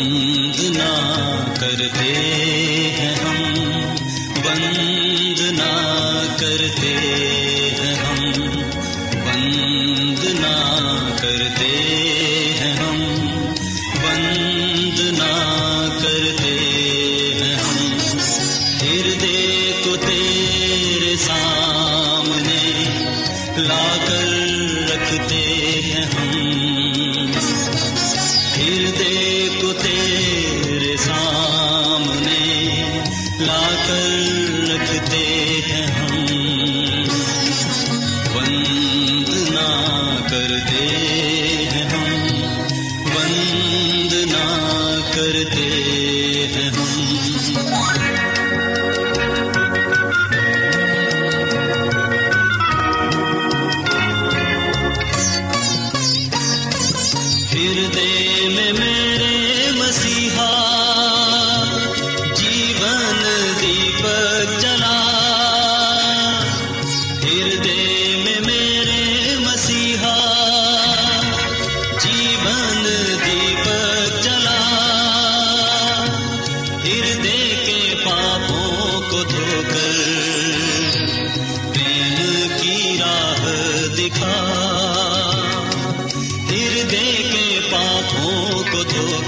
نہ کرتے ہیں ہم بند نہ کرتے ہیں ہم بند نہ کرتے ہیں ہم بند نہ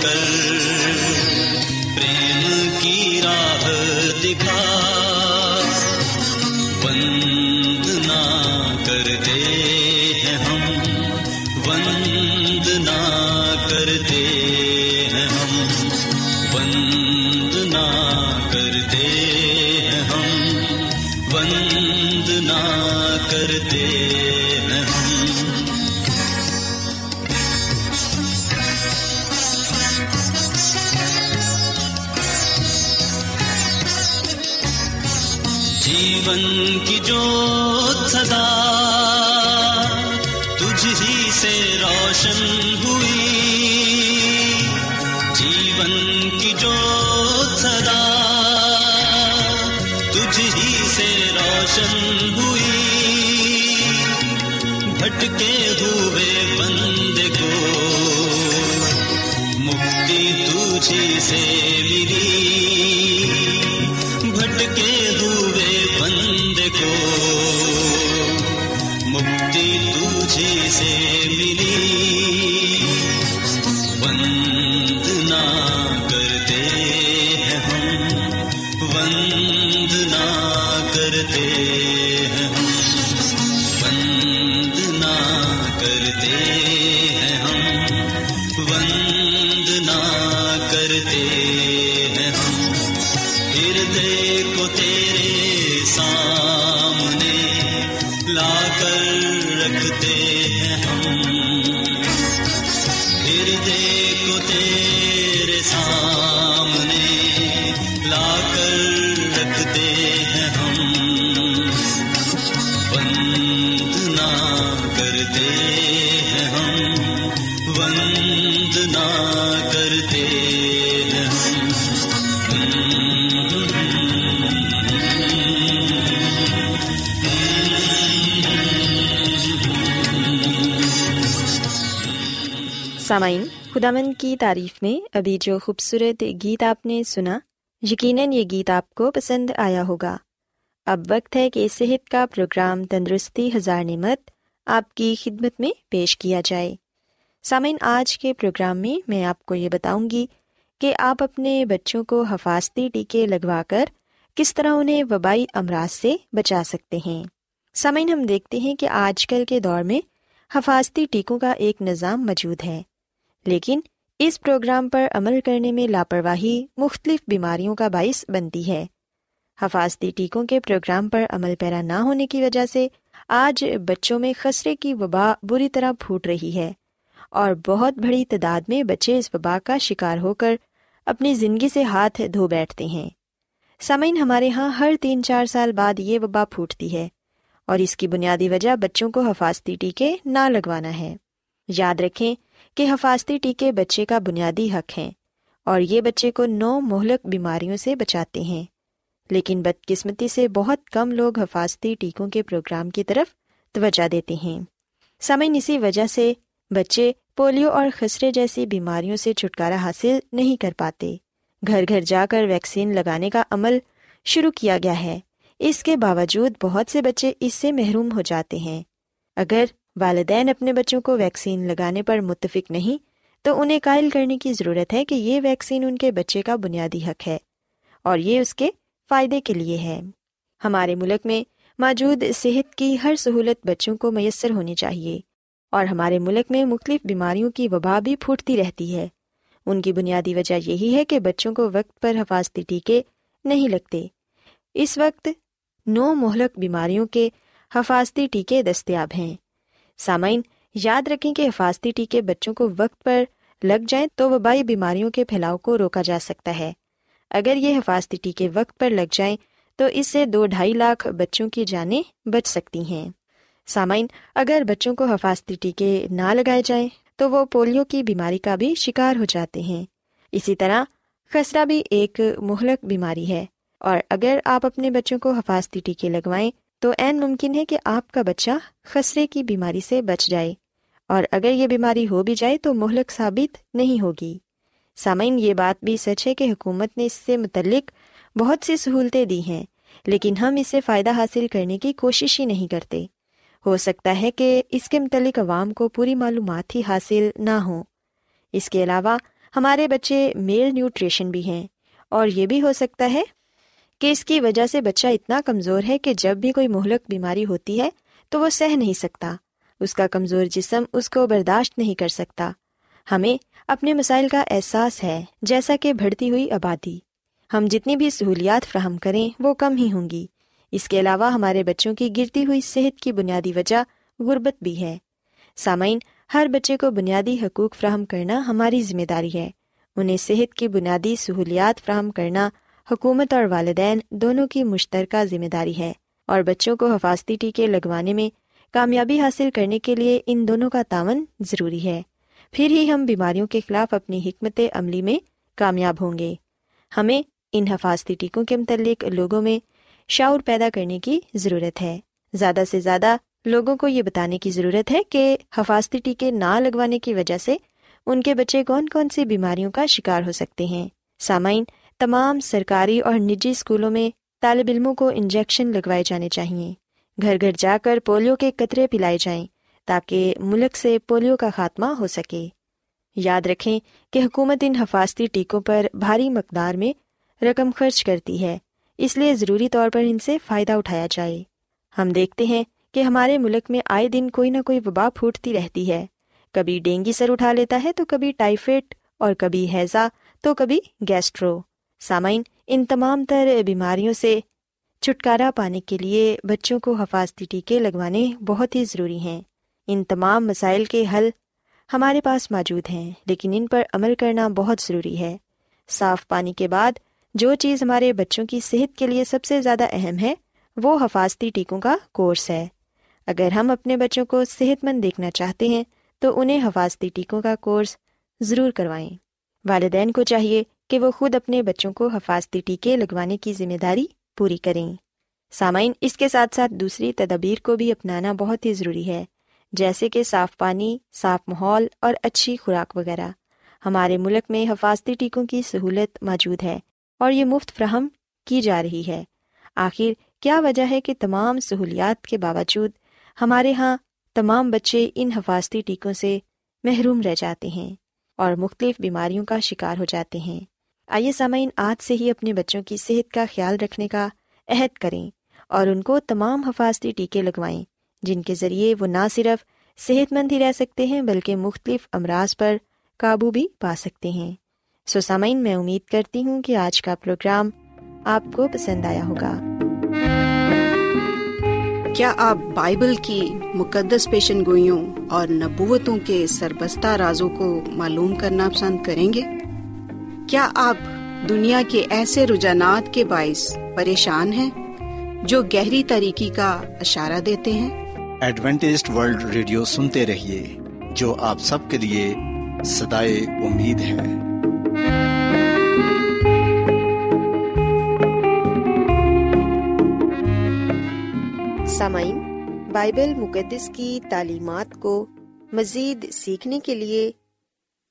کو جیون کی جو سدا تجھ ہی سے روشن ہوئی۔ جیون کی جو سدا تجھ ہی سے روشن ہوئی۔ بھٹکے ہوئے بند کو مکتی تجھی سے ملی۔ بند نہ کرتے سامعین خدامن کی تعریف میں ابھی جو خوبصورت گیت آپ نے سنا، یقیناً یہ گیت آپ کو پسند آیا ہوگا۔ اب وقت ہے کہ صحت کا پروگرام تندرستی ہزار نعمت آپ کی خدمت میں پیش کیا جائے۔ سامعین، آج کے پروگرام میں میں آپ کو یہ بتاؤں گی کہ آپ اپنے بچوں کو حفاظتی ٹیکے لگوا کر کس طرح انہیں وبائی امراض سے بچا سکتے ہیں۔ سامعین، ہم دیکھتے ہیں کہ آج کل کے دور میں حفاظتی ٹیکوں کا ایک نظام موجود ہے۔ لیکن اس پروگرام پر عمل کرنے میں لاپرواہی مختلف بیماریوں کا باعث بنتی ہے۔ حفاظتی ٹیکوں کے پروگرام پر عمل پیرا نہ ہونے کی وجہ سے آج بچوں میں خسرے کی وبا بری طرح پھوٹ رہی ہے اور بہت بڑی تعداد میں بچے اس وبا کا شکار ہو کر اپنی زندگی سے ہاتھ دھو بیٹھتے ہیں۔ سمعین ہمارے ہاں ہر تین چار سال بعد یہ وبا پھوٹتی ہے اور اس کی بنیادی وجہ بچوں کو حفاظتی ٹیکے نہ لگوانا ہے۔ یاد رکھیں کہ حفاظتی ٹیکے بچے کا بنیادی حق ہیں اور یہ بچے کو نو مہلک بیماریوں سے بچاتے ہیں۔ لیکن بدقسمتی سے بہت کم لوگ حفاظتی ٹیکوں کے پروگرام کی طرف توجہ دیتے ہیں۔ سامعین اسی وجہ سے بچے پولیو اور خسرے جیسی بیماریوں سے چھٹکارا حاصل نہیں کر پاتے۔ گھر گھر جا کر ویکسین لگانے کا عمل شروع کیا گیا ہے۔ اس کے باوجود بہت سے بچے اس سے محروم ہو جاتے ہیں۔ اگر والدین اپنے بچوں کو ویکسین لگانے پر متفق نہیں، تو انہیں قائل کرنے کی ضرورت ہے کہ یہ ویکسین ان کے بچے کا بنیادی حق ہے، اور یہ اس کے فائدے کے لیے ہے۔ ہمارے ملک میں موجود صحت کی ہر سہولت بچوں کو میسر ہونی چاہیے، اور ہمارے ملک میں مختلف بیماریوں کی وبا بھی پھوٹتی رہتی ہے۔ ان کی بنیادی وجہ یہی ہے کہ بچوں کو وقت پر حفاظتی ٹیکے نہیں لگتے۔ اس وقت نو مہلک بیماریوں کے حفاظتی ٹیکے دستیاب ہیں۔ سامعین، یاد رکھیں کہ حفاظتی ٹیکے بچوں کو وقت پر لگ جائیں تو وبائی بیماریوں کے پھیلاؤ کو روکا جا سکتا ہے۔ اگر یہ حفاظتی ٹیکے وقت پر لگ جائیں تو اس سے دو ڈھائی لاکھ بچوں کی جانیں بچ سکتی ہیں۔ سامعین، اگر بچوں کو حفاظتی ٹیکے نہ لگائے جائیں تو وہ پولیو کی بیماری کا بھی شکار ہو جاتے ہیں۔ اسی طرح، خسرہ بھی ایک مہلک بیماری ہے اور اگر آپ اپنے بچوں کو حفاظتی ٹیکے لگوائیں تو عین ممکن ہے کہ آپ کا بچہ خسرے کی بیماری سے بچ جائے اور اگر یہ بیماری ہو بھی جائے تو مہلک ثابت نہیں ہوگی۔ سامعین، یہ بات بھی سچ ہے کہ حکومت نے اس سے متعلق بہت سی سہولتیں دی ہیں، لیکن ہم اس سے فائدہ حاصل کرنے کی کوشش ہی نہیں کرتے۔ ہو سکتا ہے کہ اس کے متعلق عوام کو پوری معلومات ہی حاصل نہ ہوں اس کے علاوہ ہمارے بچے میل نیوٹریشن بھی ہیں اور یہ بھی ہو سکتا ہے کہ اس کی وجہ سے بچہ اتنا کمزور ہے کہ جب بھی کوئی مہلک بیماری ہوتی ہے تو وہ سہ نہیں سکتا۔ اس کا کمزور جسم اس کو برداشت نہیں کر سکتا۔ ہمیں اپنے مسائل کا احساس ہے، جیسا کہ بڑھتی ہوئی آبادی۔ ہم جتنی بھی سہولیات فراہم کریں، وہ کم ہی ہوں گی۔ اس کے علاوہ ہمارے بچوں کی گرتی ہوئی صحت کی بنیادی وجہ غربت بھی ہے۔ سامعین، ہر بچے کو بنیادی حقوق فراہم کرنا ہماری ذمہ داری ہے۔ انہیں صحت کی بنیادی سہولیات فراہم کرنا حکومت اور والدین دونوں کی مشترکہ ذمہ داری ہے اور بچوں کو حفاظتی ٹیکے لگوانے میں کامیابی حاصل کرنے کے لیے ان دونوں کا تعاون ضروری ہے۔ پھر ہی ہم بیماریوں کے خلاف اپنی حکمت عملی میں کامیاب ہوں گے۔ ہمیں ان حفاظتی ٹیکوں کے متعلق لوگوں میں شعور پیدا کرنے کی ضرورت ہے۔ زیادہ سے زیادہ لوگوں کو یہ بتانے کی ضرورت ہے کہ حفاظتی ٹیکے نہ لگوانے کی وجہ سے ان کے بچے کون کون سی بیماریوں کا شکار ہو سکتے ہیں۔ سامعین تمام سرکاری اور نجی اسکولوں میں طالب علموں کو انجیکشن لگوائے جانے چاہئیں گھر گھر جا کر پولیو کے قطرے پلائے جائیں تاکہ ملک سے پولیو کا خاتمہ ہو سکے۔ یاد رکھیں کہ حکومت ان حفاظتی ٹیکوں پر بھاری مقدار میں رقم خرچ کرتی ہے۔ اس لیے ضروری طور پر ان سے فائدہ اٹھایا جائے۔ ہم دیکھتے ہیں کہ ہمارے ملک میں آئے دن کوئی نہ کوئی وبا پھوٹتی رہتی ہے۔ کبھی ڈینگی سر اٹھا لیتا ہے تو کبھی ٹائیفائڈ اور کبھی ہیضہ تو کبھی گیسٹرو۔ سامعین، ان تمام تر بیماریوں سے چھٹکارا پانے کے لیے بچوں کو حفاظتی ٹیکے لگوانے بہت ہی ضروری ہیں۔ ان تمام مسائل کے حل ہمارے پاس موجود ہیں، لیکن ان پر عمل کرنا بہت ضروری ہے۔ صاف پانی کے بعد جو چیز ہمارے بچوں کی صحت کے لیے سب سے زیادہ اہم ہے، وہ حفاظتی ٹیکوں کا کورس ہے۔ اگر ہم اپنے بچوں کو صحت مند دیکھنا چاہتے ہیں، تو انہیں حفاظتی ٹیکوں کا کورس ضرور کروائیں۔ والدین کو چاہیے کہ وہ خود اپنے بچوں کو حفاظتی ٹیکے لگوانے کی ذمہ داری پوری کریں۔ سامعین، اس کے ساتھ ساتھ دوسری تدابیر کو بھی اپنانا بہت ہی ضروری ہے، جیسے کہ صاف پانی، صاف ماحول اور اچھی خوراک وغیرہ۔ ہمارے ملک میں حفاظتی ٹیکوں کی سہولت موجود ہے اور یہ مفت فراہم کی جا رہی ہے۔ آخر، کیا وجہ ہے کہ تمام سہولیات کے باوجود ہمارے ہاں تمام بچے ان حفاظتی ٹیکوں سے محروم رہ جاتے ہیں اور مختلف بیماریوں کا شکار ہو جاتے ہیں؟ آئیے سامعین، آج سے ہی اپنے بچوں کی صحت کا خیال رکھنے کا عہد کریں اور ان کو تمام حفاظتی ٹیکے لگوائیں، جن کے ذریعے وہ نہ صرف صحت مند ہی رہ سکتے ہیں، بلکہ مختلف امراض پر قابو بھی پا سکتے ہیں۔ سو سامعین، میں امید کرتی ہوں کہ آج کا پروگرام آپ کو پسند آیا ہوگا۔ کیا آپ بائبل کی مقدس پیشن گوئیوں اور نبوتوں کے سربستہ رازوں کو معلوم کرنا پسند کریں گے؟ کیا آپ دنیا کے ایسے رجحانات کے باعث پریشان ہیں جو گہری طریقے کا اشارہ دیتے ہیں؟ ایڈوینٹسڈ ورلڈ ریڈیو سنتے رہیے جو آپ سب کے لیے صدائے امید ہے۔ سامعین بائبل مقدس کی تعلیمات کو مزید سیکھنے کے لیے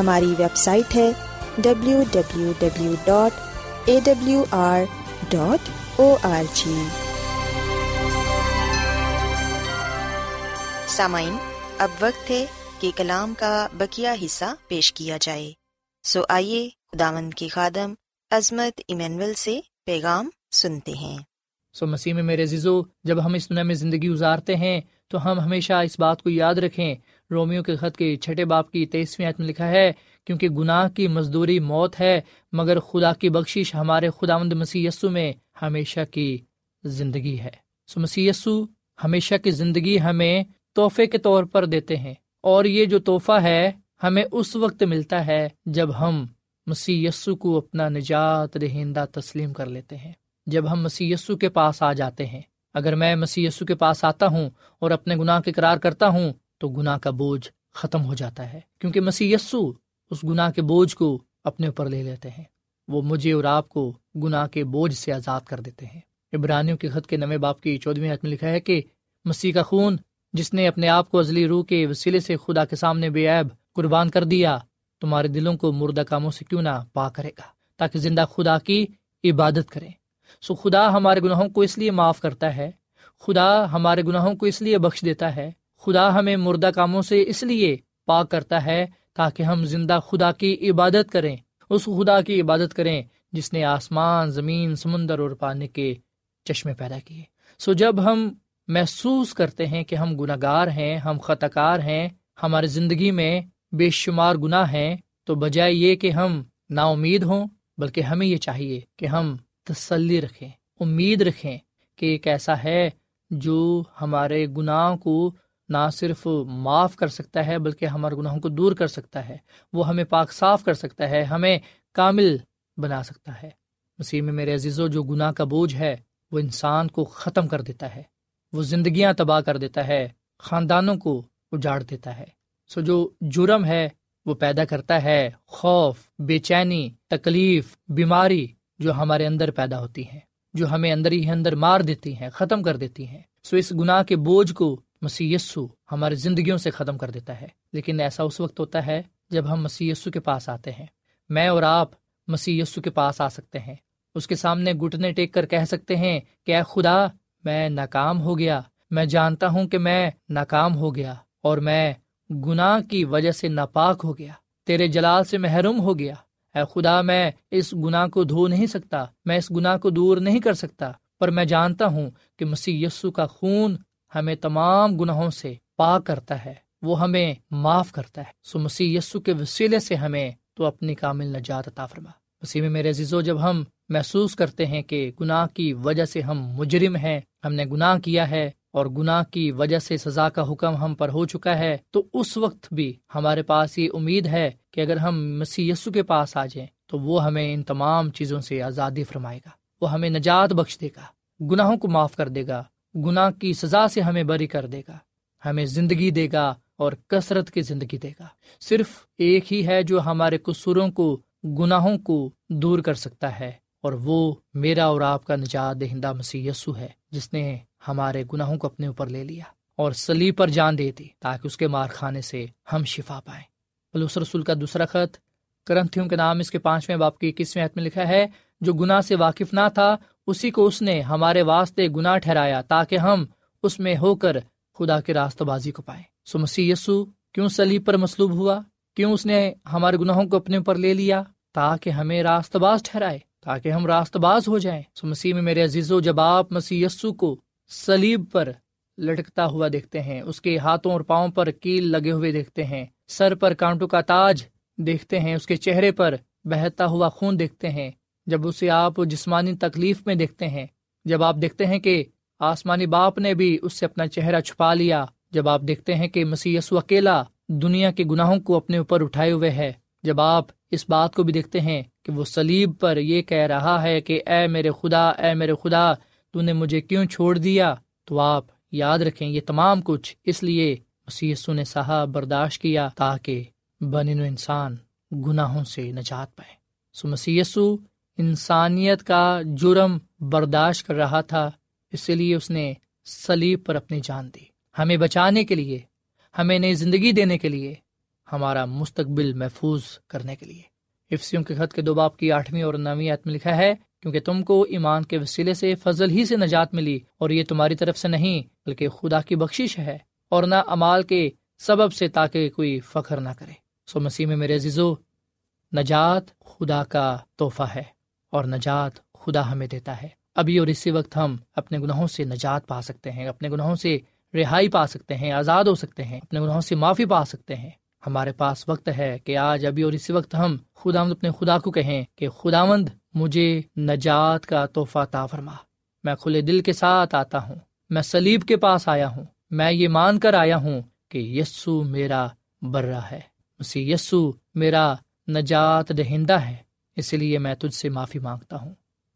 ہماری ویب سائٹ ہے W W W dot A W R dot O R G سامعین، اب وقت ہے کہ کلام کا بکیا حصہ پیش کیا جائے۔ سو آئیے خداوند کی خادم عظمت ایمینول سے پیغام سنتے ہیں۔ سو مسیح میں میرے زیزو جب ہم اس دنیا میں زندگی گزارتے ہیں، تو ہم ہمیشہ اس بات کو یاد رکھیں۔ رومیو کے خط کے چھٹے باپ کی تیسویں میں لکھا ہے، کیونکہ گناہ کی مزدوری موت ہے، مگر خدا کی بخشش ہمارے خدا مند مسیح یسو میں ہمیشہ کی زندگی ہے۔ سو مسیح یسو ہمیشہ کی زندگی ہمیں تحفے کے طور پر دیتے ہیں، اور یہ جو تحفہ ہے ہمیں اس وقت ملتا ہے جب ہم مسیح یسو کو اپنا نجات دہندہ تسلیم کر لیتے ہیں۔ جب ہم مسی کے پاس آ جاتے ہیں۔ اگر میں مسی کے پاس آتا ہوں اور اپنے گناہ کے قرار کرتا ہوں تو گناہ کا بوجھ ختم ہو جاتا ہے۔ کیونکہ مسی اس گناہ کے بوجھ کو اپنے اوپر لے لیتے ہیں۔ وہ مجھے اور آپ کو گناہ کے بوجھ سے آزاد کر دیتے ہیں۔ ابرانیوں کے خط کے نئے باپ کی چودہویں میں لکھا ہے کہ مسیح کا خون جس نے اپنے آپ کو ازلی روح کے وسیلے سے خدا کے سامنے بے عیب قربان کر دیا، تمہارے دلوں کو مردہ کاموں سے کیوں نہ پا کرے گا؟ تاکہ زندہ خدا کی عبادت کریں۔ سو خدا ہمارے گناہوں کو اس لیے معاف کرتا ہے، خدا ہمارے گناہوں کو اس لیے بخش دیتا ہے خدا ہمیں مردہ کاموں سے اس لیے پاک کرتا ہے تاکہ ہم زندہ خدا کی عبادت کریں۔ اس خدا کی عبادت کریں جس نے آسمان، زمین، سمندر اور پانی کے چشمے پیدا کیے۔ سو جب ہم محسوس کرتے ہیں کہ ہم گناہ گار ہیں، ہم خطا کار ہیں، ہماری زندگی میں بے شمار گناہ ہیں، تو بجائے یہ کہ ہم نا امید ہوں، بلکہ ہمیں یہ چاہیے کہ ہم تسلی رکھیں، امید رکھیں کہ ایک ایسا ہے جو ہمارے گناہ کو نہ صرف معاف کر سکتا ہے بلکہ ہمارے گناہوں کو دور کر سکتا ہے۔ وہ ہمیں پاک صاف کر سکتا ہے، ہمیں کامل بنا سکتا ہے۔ مسیح میں میرے عزیز و جو گناہ کا بوجھ ہے، وہ انسان کو ختم کر دیتا ہے۔ وہ زندگیاں تباہ کر دیتا ہے، خاندانوں کو اجاڑ دیتا ہے۔ سو جو جرم ہے، وہ پیدا کرتا ہے۔ خوف بے چینی تکلیف، بیماری جو ہمارے اندر پیدا ہوتی ہے جو ہمیں اندر ہی اندر مار دیتی ہیں، ختم کر دیتی ہیں۔ سو اس گناہ کے بوجھ کو مسی ہماری زندگیوں سے ختم کر دیتا ہے۔ لیکن ایسا اس وقت ہوتا ہے جب ہم مسی کے پاس آتے ہیں۔ میں اور آپ مسی کے پاس آ سکتے ہیں۔ اس کے سامنے گٹنے ٹیک کر کہہ سکتے ہیں کہ اے خدا، میں ناکام ہو گیا۔ میں جانتا ہوں کہ میں ناکام ہو گیا اور میں گناہ کی وجہ سے ناپاک ہو گیا۔ تیرے جلال سے محروم ہو گیا۔ اے خدا، میں اس گناہ کو دھو نہیں سکتا۔ میں اس گناہ کو دور نہیں کر سکتا۔ پر میں جانتا ہوں کہ مسیح یسو کا خون ہمیں تمام گناہوں سے پاک کرتا ہے، وہ ہمیں معاف کرتا ہے۔ سو مسیح یسو کے وسیلے سے ہمیں تو اپنی کامل نجات عطا فرما۔ مسیح میں میرے عزیزو، جب ہم محسوس کرتے ہیں کہ گناہ کی وجہ سے ہم مجرم ہیں، ہم نے گناہ کیا ہے اور گناہ کی وجہ سے سزا کا حکم ہم پر ہو چکا ہے، تو اس وقت بھی ہمارے پاس یہ امید ہے کہ اگر ہم مسی کے پاس آ جائیں تو وہ ہمیں ان تمام چیزوں سے آزادی فرمائے گا۔ وہ ہمیں نجات بخش دے گا، گناہوں کو معاف کر دے گا گناہ کی سزا سے ہمیں بری کر دے گا، ہمیں زندگی دے گا اور کثرت کی زندگی دے گا۔ صرف ایک ہی ہے جو ہمارے قصوروں کو، گناہوں کو دور کر سکتا ہے، اور وہ میرا اور آپ کا نجات دہندہ مسیح یسو ہے، جس نے ہمارے گناہوں کو اپنے اوپر لے لیا اور سلی پر جان دے دی تاکہ اس کے مار خانے سے ہم شفا پائیں۔ بلوس رسول کا دوسرا خط، کرنتھیوں کے نام اس کے پانچویں باپ کی اکیسویں میں لکھا ہے جو گناہ سے واقف نہ تھا، اسی کو اس نے ہمارے واسطے گناہ ٹھہرایا تاکہ ہم اس میں ہو کر خدا کے راست بازی کو پائیں۔ سو مسیح یسو، کیوں سلیب پر مصلوب ہوا؟ کیوں اس نے ہمارے گناہوں کو اپنے اوپر لے لیا؟ تاکہ ہمیں راست باز ٹھہرائے، تاکہ ہم راست باز ہو جائیں۔ سو مسیح میں میرے عزیز و جب آپ مسیح یسو کو سلیب پر لٹکتا ہوا دیکھتے ہیں، اس کے ہاتھوں اور پاؤں پر کیل لگے ہوئے دیکھتے ہیں، سر پر کانٹوں کا تاج دیکھتے ہیں، اس کے چہرے پر بہتا ہوا خون دیکھتے ہیں جب اسے آپ جسمانی تکلیف میں دیکھتے ہیں، جب آپ دیکھتے ہیں کہ آسمانی باپ نے بھی اس سے اپنا چہرہ چھپا لیا، جب آپ دیکھتے ہیں کہ مسی اکیلا دنیا کے گناہوں کو اپنے اوپر اٹھائے ہوئے ہے، جب آپ اس بات کو بھی دیکھتے ہیں کہ وہ سلیب پر یہ کہہ رہا ہے کہ اے میرے خدا، اے میرے خدا، تو نے مجھے کیوں چھوڑ دیا؟ تو آپ یاد رکھیں یہ تمام کچھ اس لیے مسیح نے صاحب برداشت کیا تاکہ بن انسان گناہوں سے نجات پائے۔ سو مسی انسانیت کا جرم برداشت کر رہا تھا اسی لیے اس نے سلیب پر اپنی جان دی۔ ہمیں بچانے کے لیے، ہمیں نئی زندگی دینے کے لیے، ہمارا مستقبل محفوظ کرنے کے لیے۔ افسیوں کے خط کے دو باپ کی آٹھویں اور نویں میں لکھا ہے، کیونکہ تم کو ایمان کے وسیلے سے فضل ہی سے نجات ملی، اور یہ تمہاری طرف سے نہیں، بلکہ خدا کی بخشش ہے، اور نہ امال کے سبب سے تاکہ کوئی فخر نہ کرے۔ سو مسیح میں میرے عزیزو، نجات خدا کا تحفہ ہے۔ اور نجات خدا ہمیں دیتا ہے۔ ابھی اور اسی وقت ہم اپنے گناہوں سے نجات پا سکتے ہیں، اپنے گناہوں سے رہائی پا سکتے ہیں، آزاد ہو سکتے ہیں، اپنے گناہوں سے معافی پا سکتے ہیں۔ ہمارے پاس وقت ہے کہ آج، ابھی اور اسی وقت ہم خداوند اپنے خدا کو کہیں کہ خداوند مجھے نجات کا تحفہ تا فرما۔ میں کھلے دل کے ساتھ آتا ہوں، میں سلیب کے پاس آیا ہوں، میں یہ مان کر آیا ہوں کہ یسو میرا برا ہے۔ اسی یسو میرا نجات دہندہ ہے۔ اسی لیے میں تجھ سے معافی مانگتا ہوں۔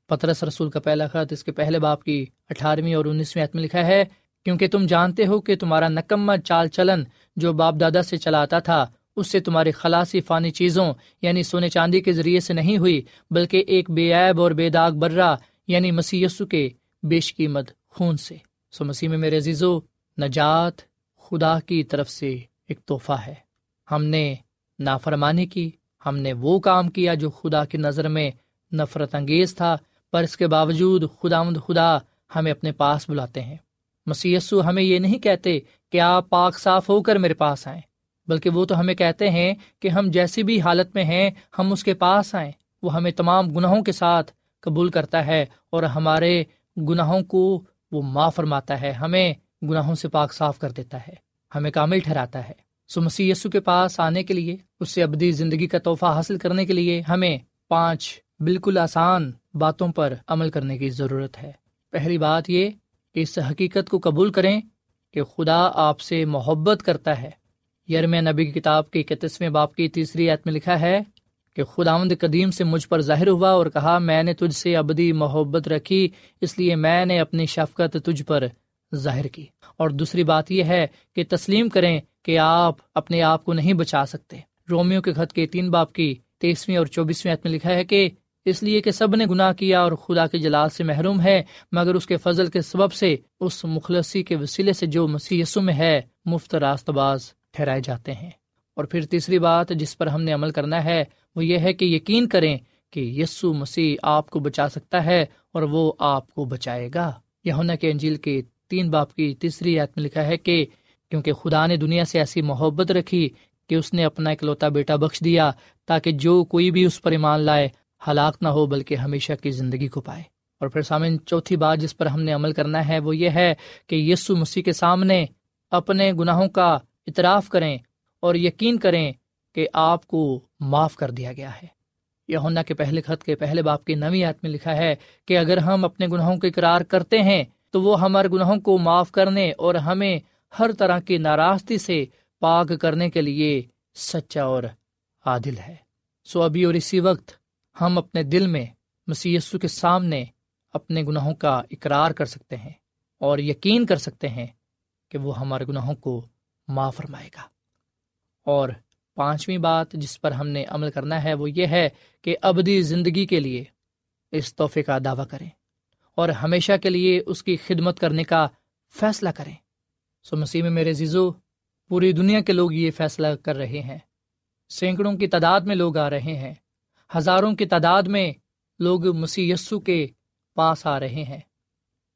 پترس رسول کا پہلا خط اس کے پہلے باپ کی اٹھارہویں اور انیسویں میں لکھا ہے، کیونکہ تم جانتے ہو کہ تمہارا نکمہ چال چلن جو باپ دادا سے چلاتا تھا، اس سے تمہاری خلاصی فانی چیزوں یعنی سونے چاندی کے ذریعے سے نہیں ہوئی، بلکہ ایک بے عیب اور بے داغ برا یعنی مسی کے بیش قیمت خون سے۔ سو مسیح میں میرے عزیزو، نجات خدا کی طرف سے ایک تحفہ ہے۔ ہم نے نافرمانی کی ہم نے وہ کام کیا جو خدا کی نظر میں نفرت انگیز تھا، پر اس کے باوجود خدا مد خدا ہمیں اپنے پاس بلاتے ہیں۔ مسیسو ہمیں یہ نہیں کہتے کہ آپ پاک صاف ہو کر میرے پاس آئیں، بلکہ وہ تو ہمیں کہتے ہیں کہ ہم جیسی بھی حالت میں ہیں، ہم اس کے پاس آئیں۔ وہ ہمیں تمام گناہوں کے ساتھ قبول کرتا ہے اور ہمارے گناہوں کو وہ معاف فرماتا ہے، ہمیں گناہوں سے پاک صاف کر دیتا ہے، ہمیں کامل ٹھہراتا ہے۔ سو مسی یسو کے پاس آنے کے لیے، اس سے ابدی زندگی کا تحفہ حاصل کرنے کے لیے ہمیں پانچ بالکل آسان باتوں پر عمل کرنے کی ضرورت ہے۔ پہلی بات یہ کہ اس حقیقت کو قبول کریں کہ خدا آپ سے محبت کرتا ہے۔ یرم نبی کی کتاب کے اکتیسویں باپ کی تیسری عت میں لکھا ہے کہ خداوند قدیم سے مجھ پر ظاہر ہوا اور کہا، میں نے تجھ سے ابدی محبت رکھی، اس لیے میں نے اپنی شفقت تجھ پر ظاہر کی۔ اور دوسری بات یہ ہے کہ تسلیم کریں کہ آپ اپنے آپ کو نہیں بچا سکتے۔ رومیو کے خط کے تین باپ کی تیسویں اور چوبیسویں عت میں لکھا ہے کہ اس لیے کہ سب نے گناہ کیا اور خدا کے جلال سے محروم ہے، مگر اس کے فضل کے سبب سے اس مخلصی کے وسیلے سے جو مسی میں ہے، مفت راست باز ٹھہرائے جاتے ہیں۔ اور پھر تیسری بات جس پر ہم نے عمل کرنا ہے، وہ یہ ہے کہ یقین کریں کہ یسو مسیح آپ کو بچا سکتا ہے اور وہ آپ کو بچائے گا۔ یہ کے انجیل کے تین باپ کی تیسری یاد میں لکھا ہے کہ کیونکہ خدا نے دنیا سے ایسی محبت رکھی کہ اس نے اپنا اکلوتا بیٹا بخش دیا تاکہ جو کوئی بھی اس پر ایمان لائے، ہلاک نہ ہو، بلکہ ہمیشہ کی زندگی کو پائے۔ اور پھر سامن چوتھی بات جس پر ہم نے عمل کرنا ہے وہ یہ ہے کہ یسو مسیح کے سامنے اپنے گناہوں کا اطراف کریں اور یقین کریں کہ آپ کو معاف کر دیا گیا ہے۔ یہ کے پہلے خط کے پہلے باپ کی نوی یاد میں لکھا ہے کہ اگر ہم اپنے گناہوں کے اقرار کرتے ہیں تو وہ ہمارے گناہوں کو معاف کرنے اور ہمیں ہر طرح کی ناراضگی سے پاک کرنے کے لیے سچا اور عادل ہے۔ سو ابھی اور اسی وقت ہم اپنے دل میں مسی کے سامنے اپنے گناہوں کا اقرار کر سکتے ہیں اور یقین کر سکتے ہیں کہ وہ ہمارے گناہوں کو معاف فرمائے گا۔ اور پانچویں بات جس پر ہم نے عمل کرنا ہے وہ یہ ہے کہ ابدی زندگی کے لیے اس تحفے کا دعویٰ کریں۔ اور ہمیشہ کے لیے اس کی خدمت کرنے کا فیصلہ کریں۔ سو مسیح میں میرے زیزو پوری دنیا کے لوگ یہ فیصلہ کر رہے ہیں۔ سینکڑوں کی تعداد میں لوگ آ رہے ہیں۔ ہزاروں کی تعداد میں لوگ مسی یسو کے پاس آ رہے ہیں۔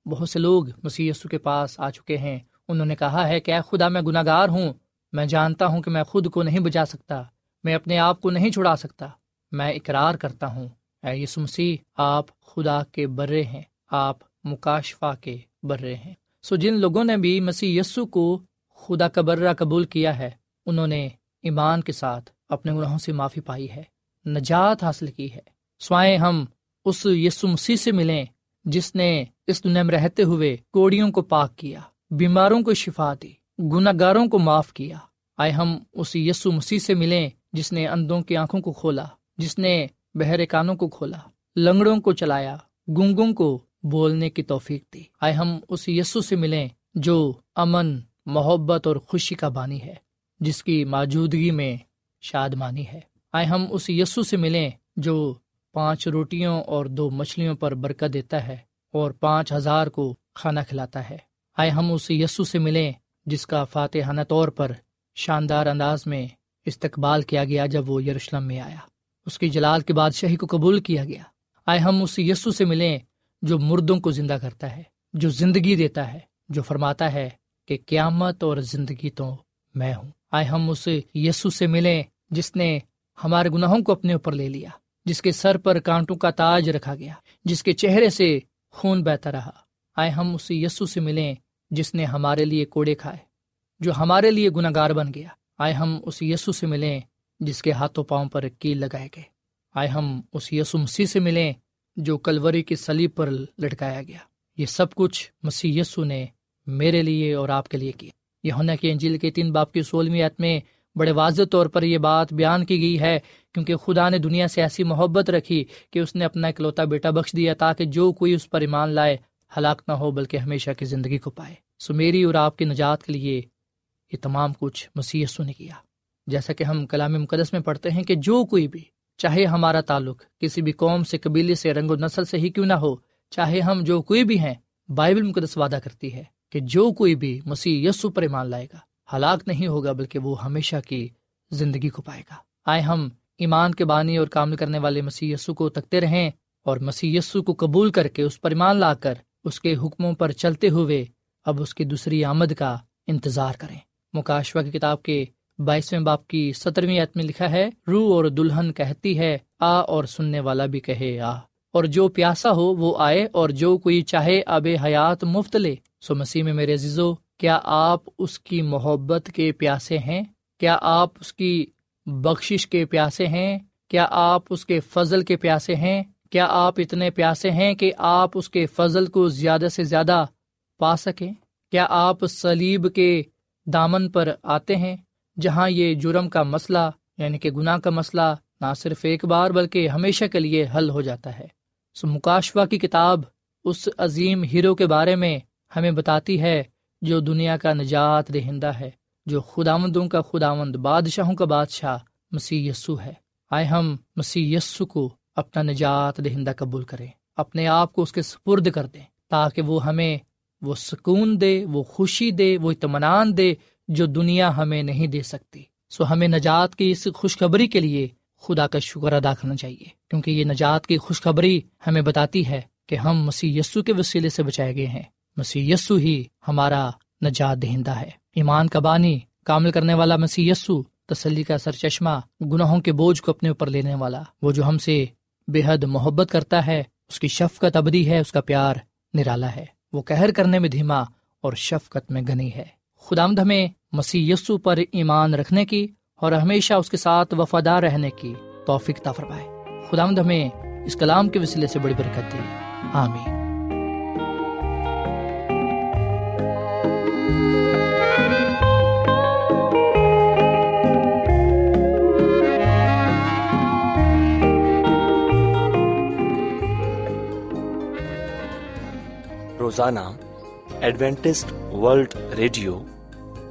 بہت سے لوگ مسی یسو کے پاس آ چکے ہیں۔ انہوں نے کہا ہے کہ اے خدا، میں گناہ گار ہوں۔ میں جانتا ہوں کہ میں خود کو نہیں بجا سکتا۔ میں اپنے آپ کو نہیں چھڑا سکتا۔ میں اقرار کرتا ہوں۔ اے یسو مسیح، آپ خدا کے برے ہیں۔ آپ مکاشفا کے برے ہیں۔ سو جن لوگوں نے بھی مسیح یسو کو خدا کا برہ قبول کیا ہے، انہوں نے ایمان کے ساتھ اپنے گناہوں سے معافی پائی ہے، نجات حاصل کی ہے۔ سوائے ہم اس یسو مسیح سے ملیں جس نے اس دنیا میں رہتے ہوئے کوڑیوں کو پاک کیا، بیماروں کو شفا دی گناگاروں کو معاف کیا۔ آئے ہم اس یسو مسیح سے ملیں جس نے اندوں کی آنکھوں کو کھولا، جس نے بہرے کانوں کو کھولا، لنگڑوں کو چلایا گنگوں کو بولنے کی توفیق دی۔ آئے ہم اس یسو سے ملیں جو امن، محبت اور خوشی کا بانی ہے، جس کی موجودگی میں شادمانی ہے۔ آئے ہم اس یسو سے ملیں جو پانچ روٹیوں اور دو مچھلیوں پر برکت دیتا ہے اور پانچ ہزار کو کھانا کھلاتا ہے۔ آئے ہم اس یسو سے ملیں جس کا فاتحانہ طور پر شاندار انداز میں استقبال کیا گیا جب وہ یروشلم میں آیا۔ اس کی جلال کے بادشاہی کو قبول کیا گیا۔ آئے ہم اس یسو سے ملیں جو مردوں کو زندہ کرتا ہے، جو زندگی دیتا ہے، جو فرماتا ہے کہ قیامت اور زندگی تو میں ہوں۔ آئے ہم اس یسو سے ملیں جس نے ہمارے گناہوں کو اپنے اوپر لے لیا، جس کے سر پر کانٹوں کا تاج رکھا گیا، جس کے چہرے سے خون بہتا رہا۔ آئے ہم اس یسو سے ملیں جس نے ہمارے لیے کوڑے کھائے، جو ہمارے لیے گناگار بن گیا۔ آئے ہم اس یسو سے ملیں جس کے ہاتھوں پاؤں پر کیل لگائے گئے۔ آئے ہم اس یسو مسیح سے ملیں جو کلوری کی سلیب پر لٹکایا گیا۔ یہ سب کچھ مسیح یسو نے میرے لیے اور آپ کے لیے کیا۔ یہ ہونا کہ انجیل کے تین باپ کی سولہویں میں بڑے واضح طور پر یہ بات بیان کی گئی ہے، کیونکہ خدا نے دنیا سے ایسی محبت رکھی کہ اس نے اپنا اکلوتا بیٹا بخش دیا تاکہ جو کوئی اس پر ایمان لائے، ہلاک نہ ہو، بلکہ ہمیشہ کی زندگی کو پائے۔ سو میری اور آپ کی نجات کے لیے یہ تمام کچھ مسیح نے کیا۔ جیسا کہ ہم کلام مقدس میں پڑھتے ہیں کہ جو کوئی بھی چاہے ہمارا تعلق کسی بھی قوم سے قبیلے سے رنگ و نسل سے ہی کیوں نہ ہو، چاہے ہم جو کوئی بھی ہیں، بائبل مقدس وعدہ کرتی ہے کہ جو کوئی بھی مسیح یسو پر ایمان لائے گا۔ ہلاک نہیں ہوگا، بلکہ وہ ہمیشہ کی زندگی کو پائے گا۔ آئے ہم ایمان کے بانی اور کام کرنے والے مسیح یسو کو تکتے رہیں اور مسیح یسو کو قبول کر کے اس پر ایمان لا کر اس کے حکموں پر چلتے ہوئے اب اس کی دوسری آمد کا انتظار کریں۔ مکاشوا کی کتاب کے بائیسویں باپ کی سترویں عت میں لکھا ہے، روح اور دلہن کہتی ہے، آ اور سننے والا بھی کہے، آ۔ اور جو پیاسا ہو وہ آئے، اور جو کوئی چاہے اب حیات مفت لے۔ سو مسیح میں میرے عزیزو، کیا آپ اس کی محبت کے پیاسے ہیں؟ کیا آپ اس کی بخشش کے پیاسے ہیں؟ کیا آپ اس کے فضل کے پیاسے ہیں؟ کیا آپ اتنے پیاسے ہیں کہ آپ اس کے فضل کو زیادہ سے زیادہ پا سکیں؟ کیا آپ سلیب کے دامن پر آتے ہیں؟ جہاں یہ جرم کا مسئلہ یعنی کہ گناہ کا مسئلہ، نہ صرف ایک بار بلکہ ہمیشہ کے لیے حل ہو جاتا ہے۔ سو مکاشوا کی کتاب اس عظیم ہیرو کے بارے میں ہمیں بتاتی ہے جو دنیا کا نجات دہندہ ہے، جو خداوندوں کا خداوند، بادشاہوں کا بادشاہ مسیح یسو ہے۔ آئے ہم مسیح یسو کو اپنا نجات دہندہ قبول کریں، اپنے آپ کو اس کے سپرد کر دیں، تاکہ وہ ہمیں وہ سکون دے، وہ خوشی دے، وہ اطمینان دے جو دنیا ہمیں نہیں دے سکتی۔ سو ہمیں نجات کی اس خوشخبری کے لیے خدا کا شکر ادا کرنا چاہیے، کیونکہ یہ نجات کی خوشخبری ہمیں بتاتی ہے کہ ہم مسیح یسو کے وسیلے سے بچائے گئے ہیں۔ مسیح یسو ہی ہمارا نجات دہندہ ہے۔ ایمان کا بانی کامل کرنے والا مسیح یسو تسلی کا سر چشمہ گناہوں کے بوجھ کو اپنے اوپر لینے والا، وہ جو ہم سے بے حد محبت کرتا ہے، اس کی شفقت ابدی ہے، اس کا پیار نرالا ہے۔ وہ کہر کرنے میں دھیما اور شفقت میں گنی ہے۔ خدا ہمیں مسیح یسو پر ایمان رکھنے کی اور ہمیشہ اس کے ساتھ وفادار رہنے کی توفیق فرمائے۔ خدا ہمیں اس کلام کے وسیلے سے بڑی برکت دی آمین۔ روزانہ ایڈوینٹسٹ ورلڈ ریڈیو